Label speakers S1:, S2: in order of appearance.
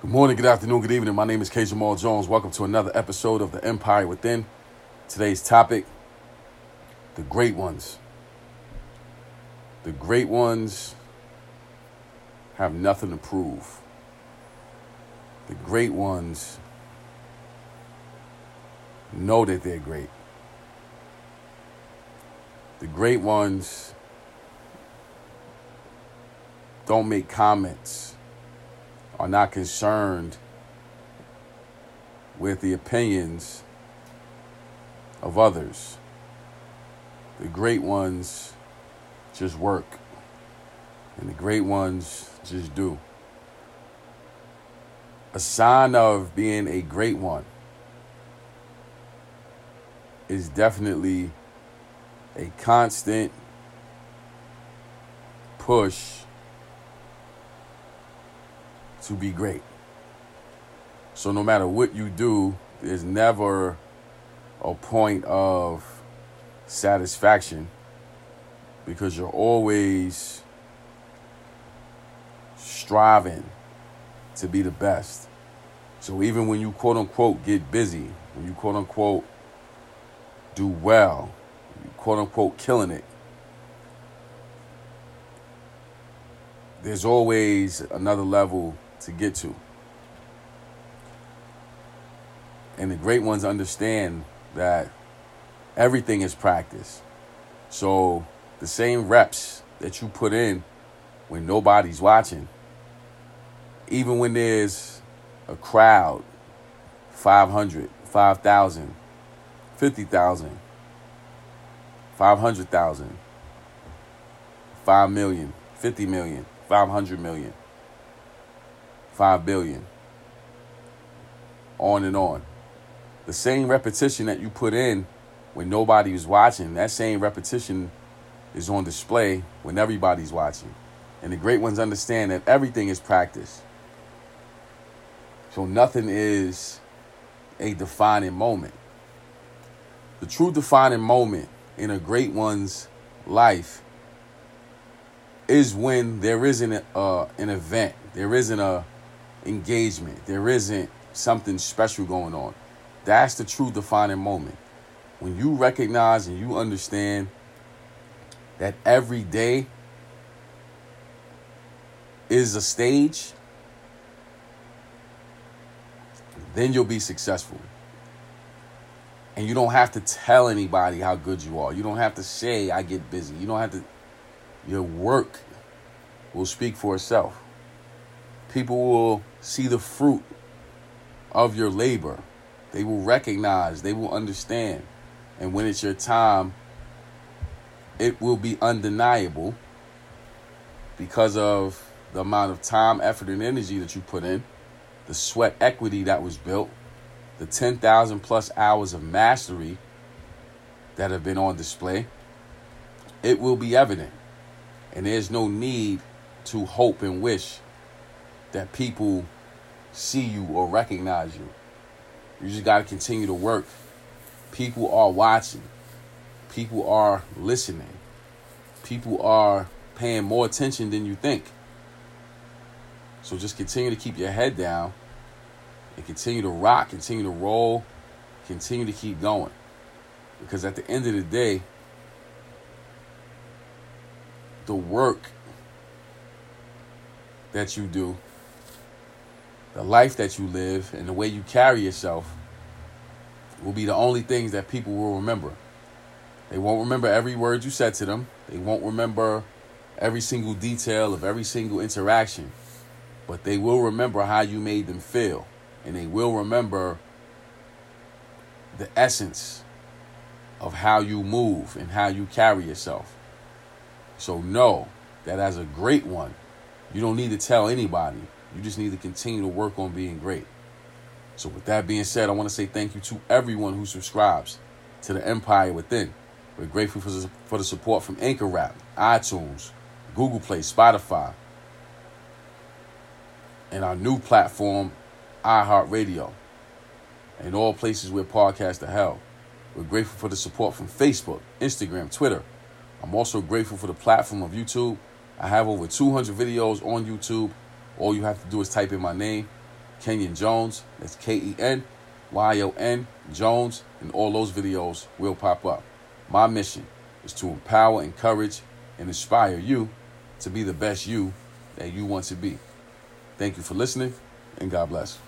S1: Good morning, good afternoon, good evening. My name is K. Jamal Jones. Welcome to another episode of The Empire Within. Today's topic the great ones. The great ones have nothing to prove. The great ones know that they're great. The great ones don't make comments are not concerned with the opinions of others. The great ones just work, and the great ones just do. A sign of being a great one is definitely a constant push to be great. So no matter what you do, there's never a point of satisfaction because you're always striving to be the best. So even when you quote unquote get busy, when you quote unquote do well, quote unquote killing it, there's always another level to get to. And the great ones understand that everything is practice. So the same reps that you put in when nobody's watching, even when there's a crowd 500, 5,000, 50,000, 500,000, 5 million, 50 million, 500 million. 5 billion. On and on. The same repetition that you put in when nobody was watching, that same repetition is on display when everybody's watching. And the great ones understand that everything is practice. So nothing is a defining moment. The true defining moment in a great one's life is when there isn't uh, an event, there isn't a engagement. There isn't something special going on. That's the true defining moment. When you recognize and you understand that every day is a stage, then you'll be successful. And you don't have to tell anybody how good you are. You don't have to say, I get busy. You don't have to, your work will speak for itself. People will see the fruit of your labor. They will recognize, they will understand. And when it's your time, it will be undeniable because of the amount of time, effort, and energy that you put in, the sweat equity that was built, the 10,000 plus hours of mastery that have been on display. It will be evident. And there's no need to hope and wish that people see you or recognize you. You just got to continue to work. People are watching. People are listening. People are paying more attention than you think. So just continue to keep your head down and continue to rock, continue to roll, continue to keep going. Because at the end of the day, the work that you do the life that you live and the way you carry yourself will be the only things that people will remember. They won't remember every word you said to them. They won't remember every single detail of every single interaction. But they will remember how you made them feel. And they will remember the essence of how you move and how you carry yourself. So know that as a great one, you don't need to tell anybody you just need to continue to work on being great. So, with that being said, I want to say thank you to everyone who subscribes to the Empire Within. We're grateful for the, support from Anchor Rap, iTunes, Google Play, Spotify, and our new platform, iHeartRadio, and all places where podcasts are held. We're grateful for the support from Facebook, Instagram, Twitter. I'm also grateful for the platform of YouTube. I have over 200 videos on YouTube all you have to do is type in my name Kenyon Jones. That's K E N Y O N Jones. And all those videos will pop up. My mission is to empower, encourage, and inspire you to be the best you that you want to be. Thank you for listening, and God bless.